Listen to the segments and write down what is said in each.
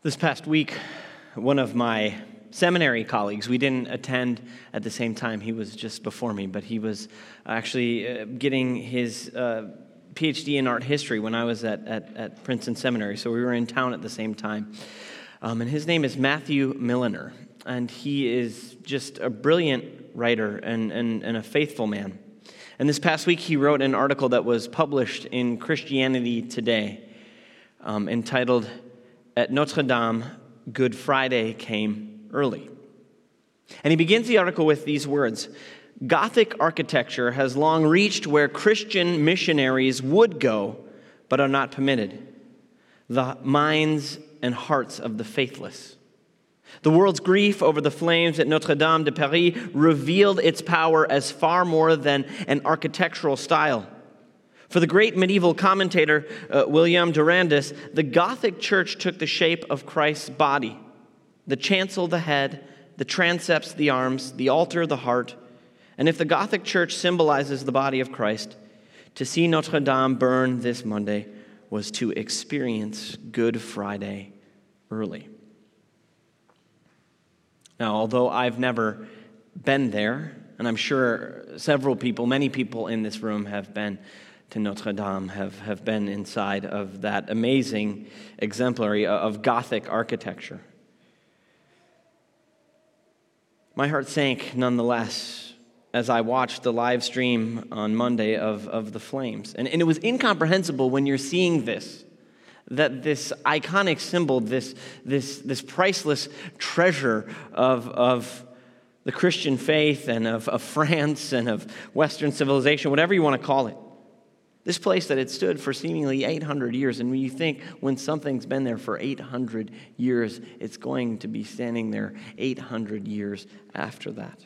This past week, one of my seminary colleagues, we didn't attend at the same time, he was just before me, but he was actually uh, getting his uh, PhD in art history when I was at, at, at, Princeton Seminary, so we were in town at the same time. Um, and his name is Matthew Milliner, and he is just a brilliant writer and, and, and a faithful man. And this past week, he wrote an article that was published in Christianity Today um, entitled At Notre Dame, Good Friday Came Early. And he begins the article with these words Gothic architecture has long reached where Christian missionaries would go, but are not permitted the minds and hearts of the faithless. The world's grief over the flames at Notre Dame de Paris revealed its power as far more than an architectural style. For the great medieval commentator uh, William Durandus, the Gothic church took the shape of Christ's body the chancel, the head, the transepts, the arms, the altar, the heart. And if the Gothic church symbolizes the body of Christ, to see Notre Dame burn this Monday was to experience Good Friday early. Now, although I've never been there, and I'm sure several people, many people in this room have been to Notre Dame, have, have been inside of that amazing exemplary uh, of Gothic architecture. My heart sank nonetheless as I watched the live stream on Monday of, of the flames. And, and it was incomprehensible when you're seeing this that this iconic symbol, this, this, this priceless treasure of, of the Christian faith and of, of France and of Western civilization, whatever you want to call it, this place that had stood for seemingly 800 years, and when you think when something's been there for 800 years, it's going to be standing there 800 years after that.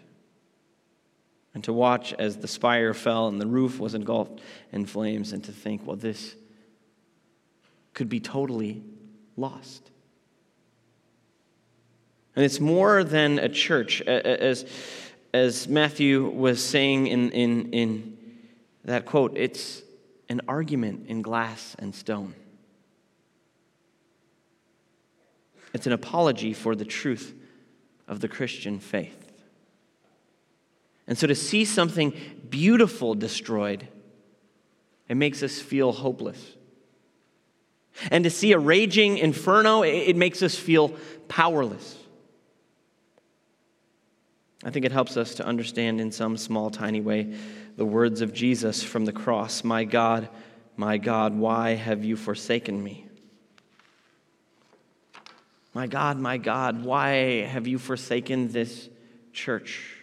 And to watch as the spire fell and the roof was engulfed in flames, and to think, well, this could be totally lost. And it's more than a church, as, as Matthew was saying in, in, in that quote, it's an argument in glass and stone. It's an apology for the truth of the Christian faith. And so to see something beautiful destroyed, it makes us feel hopeless. And to see a raging inferno, it makes us feel powerless. I think it helps us to understand in some small, tiny way the words of Jesus from the cross My God, my God, why have you forsaken me? My God, my God, why have you forsaken this church?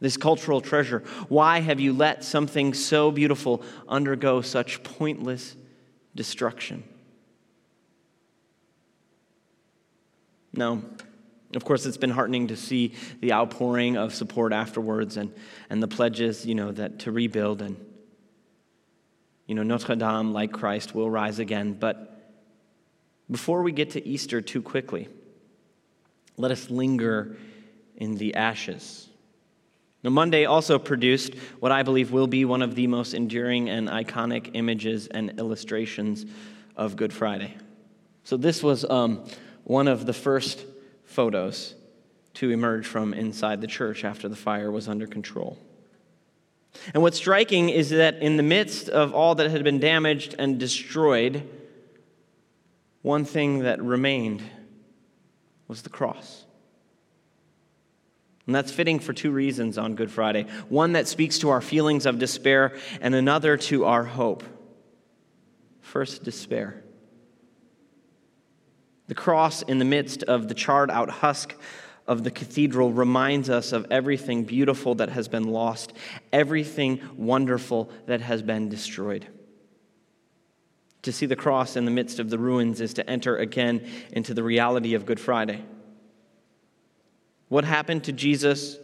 This cultural treasure. Why have you let something so beautiful undergo such pointless destruction. No. Of course, it's been heartening to see the outpouring of support afterwards and, and the pledges, you know, that to rebuild and, you know, Notre Dame, like Christ, will rise again. But before we get to Easter too quickly, let us linger in the ashes. Now, Monday also produced what I believe will be one of the most enduring and iconic images and illustrations of Good Friday. So, this was um, one of the first photos to emerge from inside the church after the fire was under control. And what's striking is that in the midst of all that had been damaged and destroyed, one thing that remained was the cross. And that's fitting for two reasons on Good Friday one that speaks to our feelings of despair, and another to our hope. First, despair. The cross in the midst of the charred out husk of the cathedral reminds us of everything beautiful that has been lost, everything wonderful that has been destroyed. To see the cross in the midst of the ruins is to enter again into the reality of Good Friday. What happened to Jesus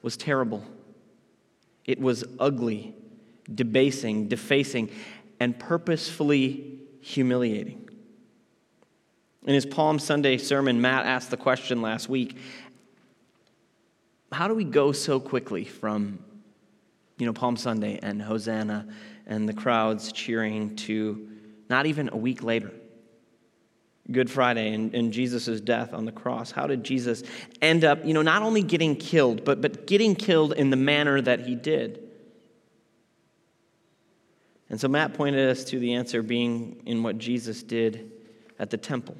was terrible. It was ugly, debasing, defacing, and purposefully humiliating. In his Palm Sunday sermon, Matt asked the question last week how do we go so quickly from you know Palm Sunday and Hosanna and the crowds cheering to not even a week later Good Friday and, and Jesus' death on the cross. How did Jesus end up, you know, not only getting killed, but, but getting killed in the manner that he did? And so Matt pointed us to the answer being in what Jesus did at the temple.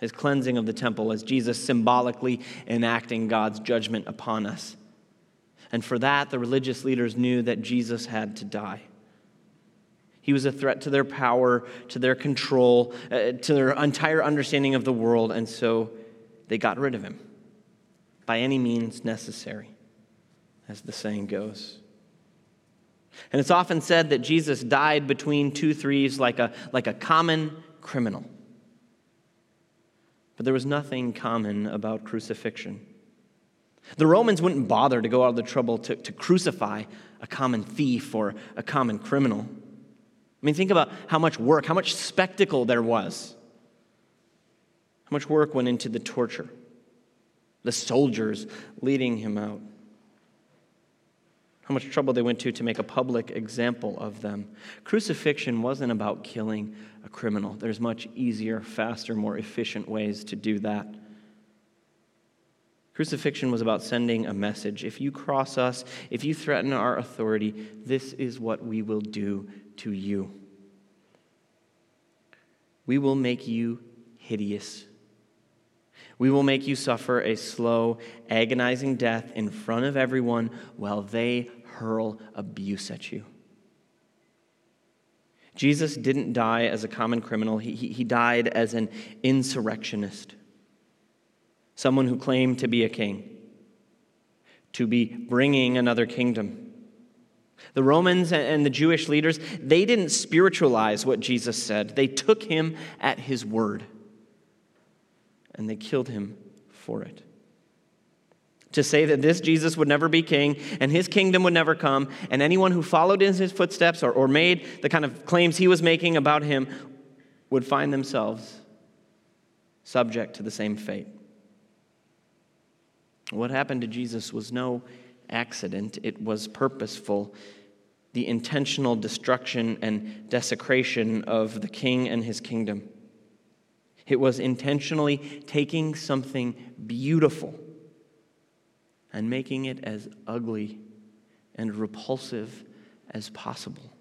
His cleansing of the temple as Jesus symbolically enacting God's judgment upon us. And for that, the religious leaders knew that Jesus had to die. He was a threat to their power, to their control, uh, to their entire understanding of the world, and so they got rid of him by any means necessary, as the saying goes. And it's often said that Jesus died between two threes like a, like a common criminal. But there was nothing common about crucifixion. The Romans wouldn't bother to go out of the trouble to, to crucify a common thief or a common criminal. I mean, think about how much work, how much spectacle there was. How much work went into the torture, the soldiers leading him out. How much trouble they went to to make a public example of them. Crucifixion wasn't about killing a criminal. There's much easier, faster, more efficient ways to do that. Crucifixion was about sending a message. If you cross us, if you threaten our authority, this is what we will do to you. We will make you hideous. We will make you suffer a slow, agonizing death in front of everyone while they hurl abuse at you. Jesus didn't die as a common criminal, he, he, he died as an insurrectionist, someone who claimed to be a king, to be bringing another kingdom. The Romans and the Jewish leaders, they didn't spiritualize what Jesus said. They took him at his word and they killed him for it. To say that this Jesus would never be king and his kingdom would never come, and anyone who followed in his footsteps or, or made the kind of claims he was making about him would find themselves subject to the same fate. What happened to Jesus was no accident, it was purposeful. The intentional destruction and desecration of the king and his kingdom. It was intentionally taking something beautiful and making it as ugly and repulsive as possible.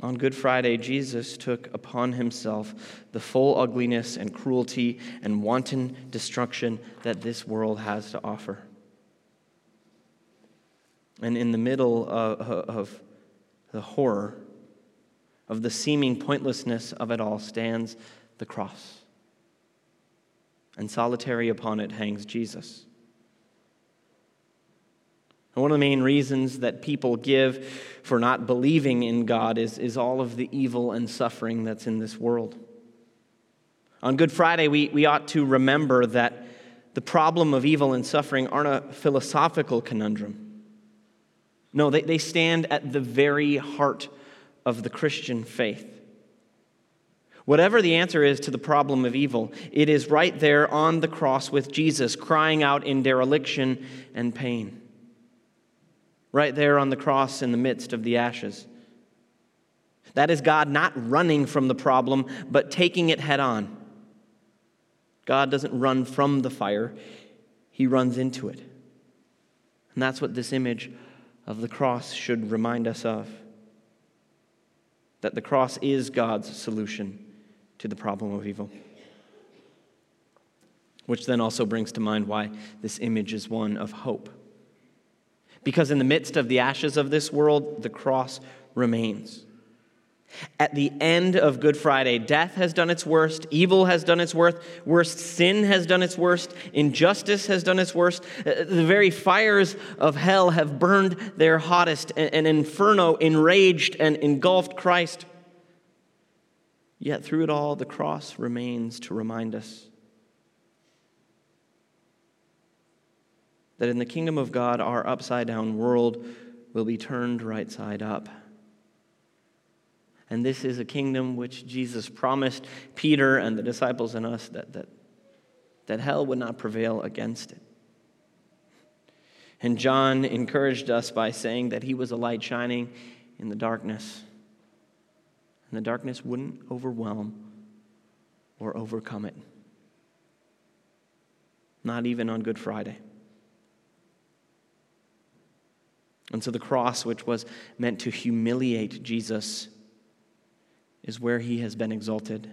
On Good Friday, Jesus took upon himself the full ugliness and cruelty and wanton destruction that this world has to offer. And in the middle of, of the horror, of the seeming pointlessness of it all, stands the cross. And solitary upon it hangs Jesus. And one of the main reasons that people give for not believing in God is, is all of the evil and suffering that's in this world. On Good Friday, we, we ought to remember that the problem of evil and suffering aren't a philosophical conundrum. No, they, they stand at the very heart of the Christian faith. Whatever the answer is to the problem of evil, it is right there on the cross with Jesus, crying out in dereliction and pain right there on the cross in the midst of the ashes. That is God not running from the problem, but taking it head on. God doesn't run from the fire, He runs into it. And that's what this image of the cross should remind us of that the cross is God's solution to the problem of evil. Which then also brings to mind why this image is one of hope. Because in the midst of the ashes of this world, the cross remains. At the end of Good Friday, death has done its worst, evil has done its worst, worst sin has done its worst, injustice has done its worst. Uh, the very fires of hell have burned their hottest, and inferno enraged and engulfed Christ. Yet through it all, the cross remains to remind us that in the kingdom of God, our upside down world will be turned right side up. And this is a kingdom which Jesus promised Peter and the disciples and us that, that, that hell would not prevail against it. And John encouraged us by saying that he was a light shining in the darkness. and the darkness wouldn't overwhelm or overcome it. Not even on Good Friday. And so the cross, which was meant to humiliate Jesus, is where he has been exalted.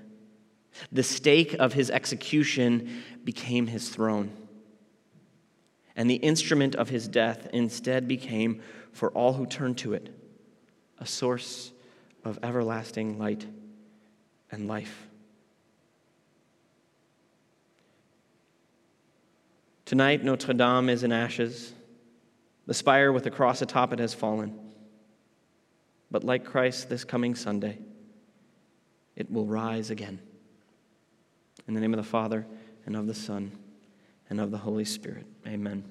The stake of his execution became his throne. And the instrument of his death instead became, for all who turn to it, a source of everlasting light and life. Tonight, Notre Dame is in ashes. The spire with the cross atop it has fallen. But like Christ this coming Sunday, it will rise again. In the name of the Father, and of the Son, and of the Holy Spirit. Amen.